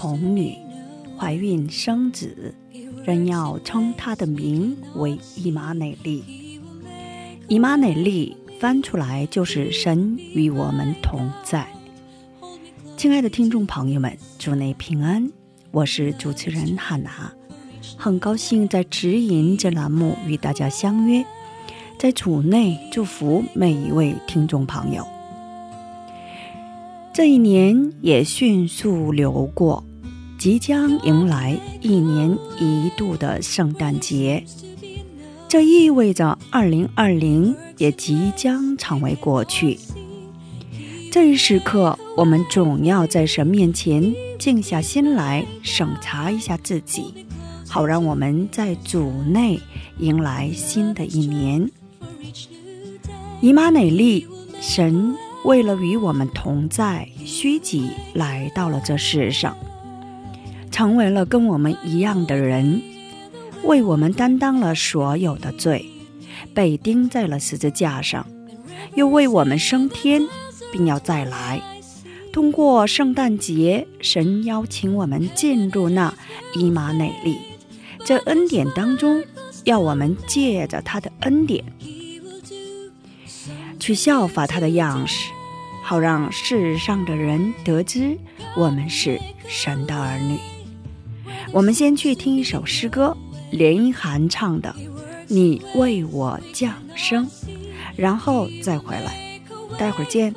童女怀孕生子，人要称她的名为伊玛内利。伊玛内利翻出来就是神与我们同在。亲爱的听众朋友们，祝你平安，我是主持人汉娜，很高兴在指引这栏目与大家相约，在主内祝福每一位听众朋友。这一年也迅速流过，即将迎来一年一度的圣诞节，这意味着2020也即将成为过去。这一时刻，我们总要在神面前静下心来审查一下自己，好让我们在主内迎来新的一年。以马内利，神为了与我们同在，虚己来到了这世上，成为了跟我们一样的人，为我们担当了所有的罪，被钉在了十字架上，又为我们升天，并要再来。通过圣诞节，神邀请我们进入那伊玛内利，这恩典当中，要我们借着他的恩典。去效法他的样式，好让世上的人得知我们是神的儿女。我们先去听一首诗歌，连一涵唱的《你为我降生》，然后再回来，待会儿见。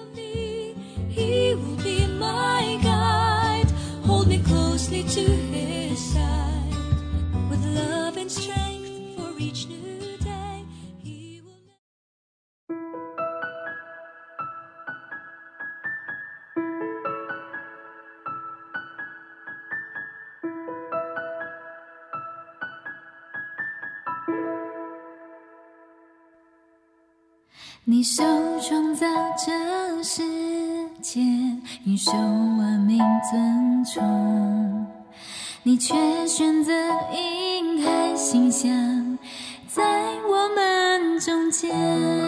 你手创造这世界，你手万民尊崇，你却选择婴孩形象，在我们中间。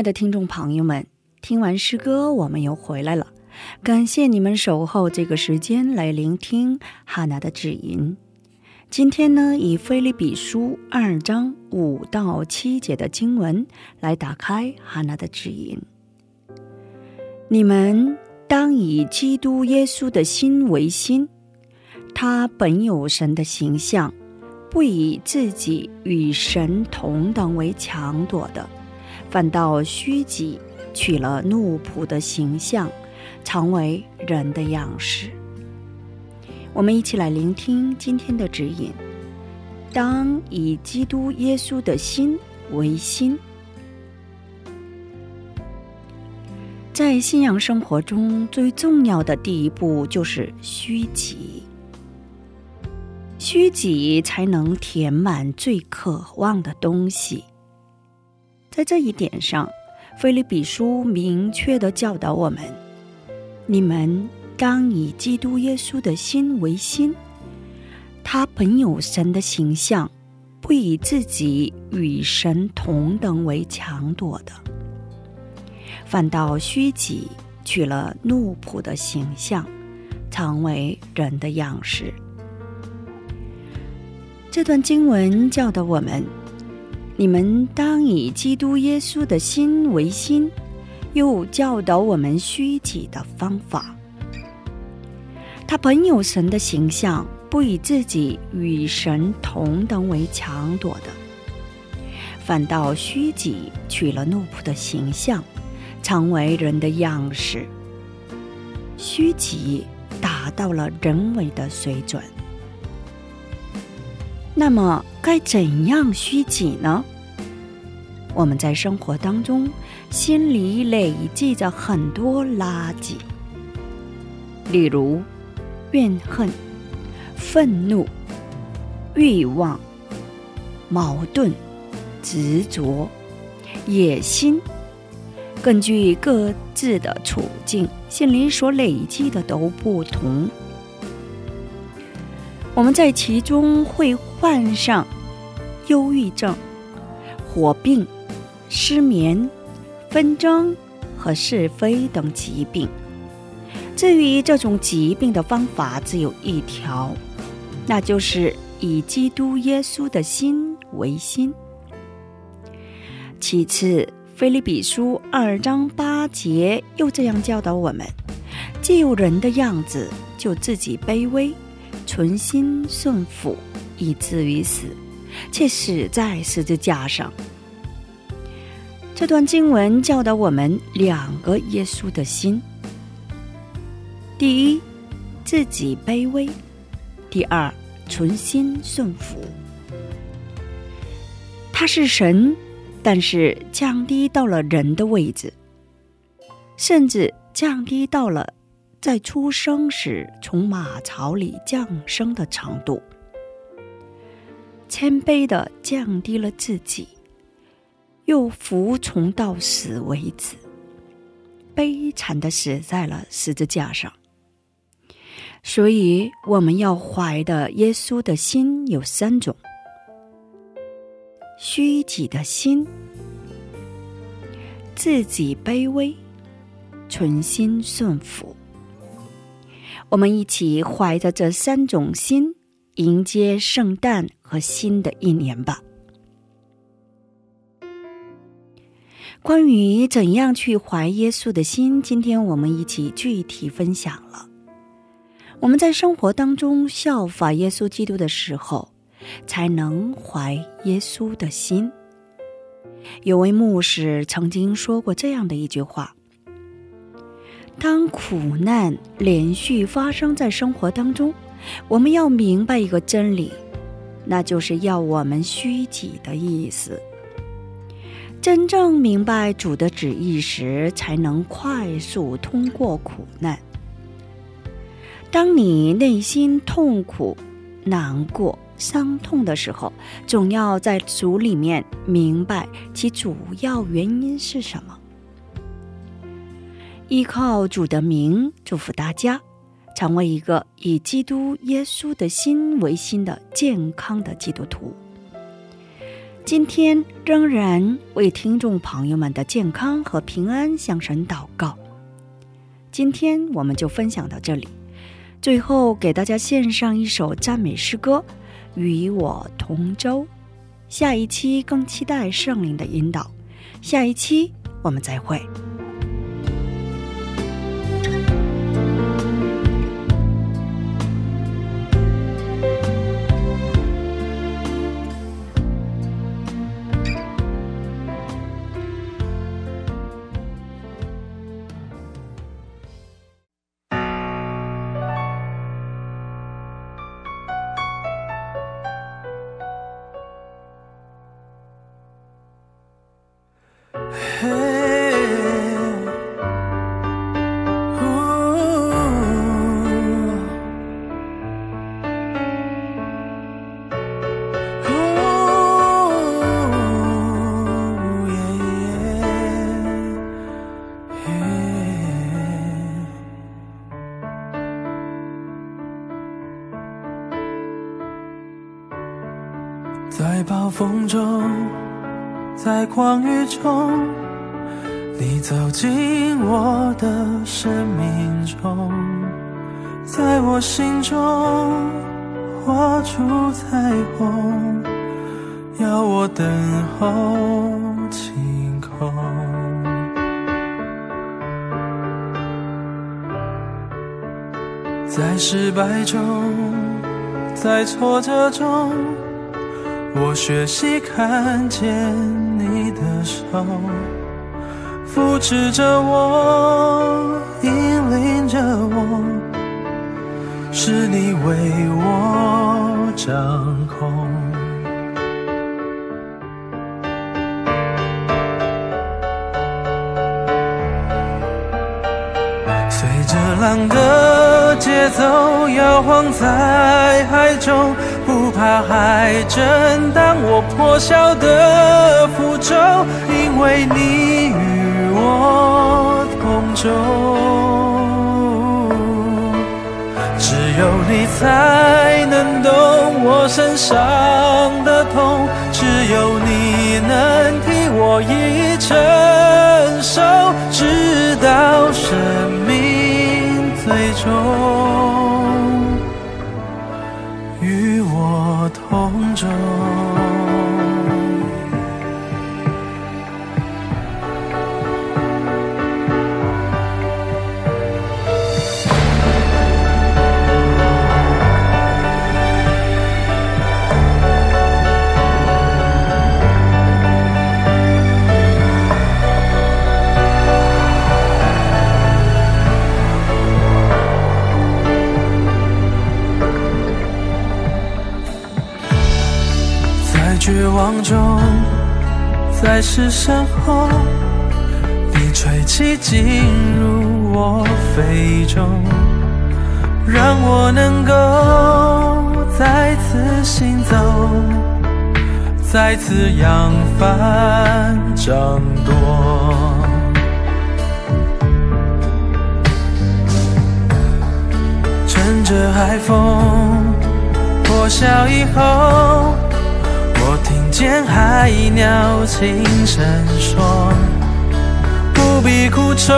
亲爱的听众朋友们，听完诗歌，我们又回来了。感谢你们守候这个时间来聆听哈娜的指引。今天呢，以菲利比书二章五到七节的经文来打开哈娜的指引。你们当以基督耶稣的心为心，他本有神的形象，不以自己与神同等为强夺的。反倒虚己，取了奴仆的形象，成为人的样式。我们一起来聆听今天的指引：当以基督耶稣的心为心。在信仰生活中最重要的第一步就是虚己，虚己才能填满最渴望的东西。在这一点上，《菲利比书》明确的教导我们：你们当以基督耶稣的心为心。他本有神的形象，不以自己与神同等为强夺的，反倒虚己，取了奴仆的形象，成为人的样式。这段经文教导我们。你们当以基督耶稣的心为心，又教导我们虚己的方法。他本有神的形象，不以自己与神同等为强夺的，反倒虚己，取了奴仆的形象，成为人的样式。虚己达到了人为的水准。那么该怎样虚己呢？我们在生活当中，心里累积着很多垃圾，例如怨恨、愤怒、欲望、矛盾、执着、野心。根据各自的处境，心里所累积的都不同。我们在其中会患上忧郁症、火病。失眠、纷争和是非等疾病。至于这种疾病的方法，只有一条，那就是以基督耶稣的心为心。其次，《菲利比书》二章八节又这样教导我们：既有人的样子，就自己卑微，存心顺服，以至于死，且死在十字架上。这段经文教导我们两个耶稣的心：第一，自己卑微；第二，存心顺服。他是神，但是降低到了人的位置，甚至降低到了在出生时从马槽里降生的程度，谦卑的降低了自己。又服从到死为止，悲惨的死在了十字架上。所以我们要怀的耶稣的心有三种：虚己的心、自己卑微、存心顺服。我们一起怀着这三种心，迎接圣诞和新的一年吧。关于怎样去怀耶稣的心，今天我们一起具体分享了。我们在生活当中效法耶稣基督的时候，才能怀耶稣的心。有位牧师曾经说过这样的一句话：“当苦难连续发生在生活当中，我们要明白一个真理，那就是要我们虚己的意思。真正明白主的旨意时，才能快速通过苦难。当你内心痛苦、难过。”伤痛的时候，总要在主里面明白其主要原因是什么。依靠主的名，祝福大家，成为一个以基督耶稣的心为心的健康的基督徒。今天仍然为听众朋友们的健康和平安向神祷告。今天我们就分享到这里，最后给大家献上一首赞美诗歌。与我同舟，下一期更期待圣灵的引导。下一期我们再会。在狂雨中，你走进我的生命中，在我心中画出彩虹，要我等候晴空。在失败中，在挫折中。我学习看见你的手，扶持着我，引领着我，是你为我掌控。随着浪的节奏摇晃在海中。不怕海震荡我破晓的浮舟，因为你与我同舟。只有你才能懂我身上的痛，只有你能替我一程同舟。绝望中，在是身后，你吹气进入我肺中，让我能够再次行走，再次扬帆掌舵。趁着海风破晓以后。见海鸟轻声说：“不必苦愁，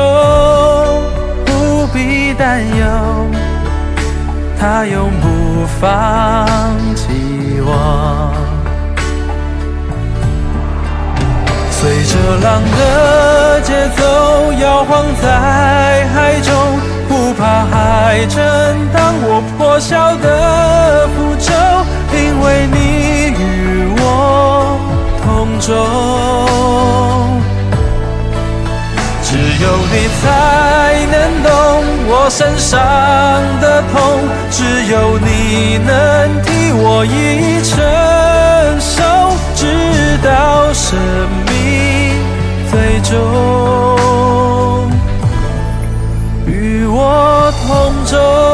不必担忧，他永不放弃我。随着浪的节奏摇晃在海中，不怕海震荡我破晓的符咒，因为你与中。只有你才能懂我身上的痛，只有你能替我一一承受，直到生命最终与我同舟。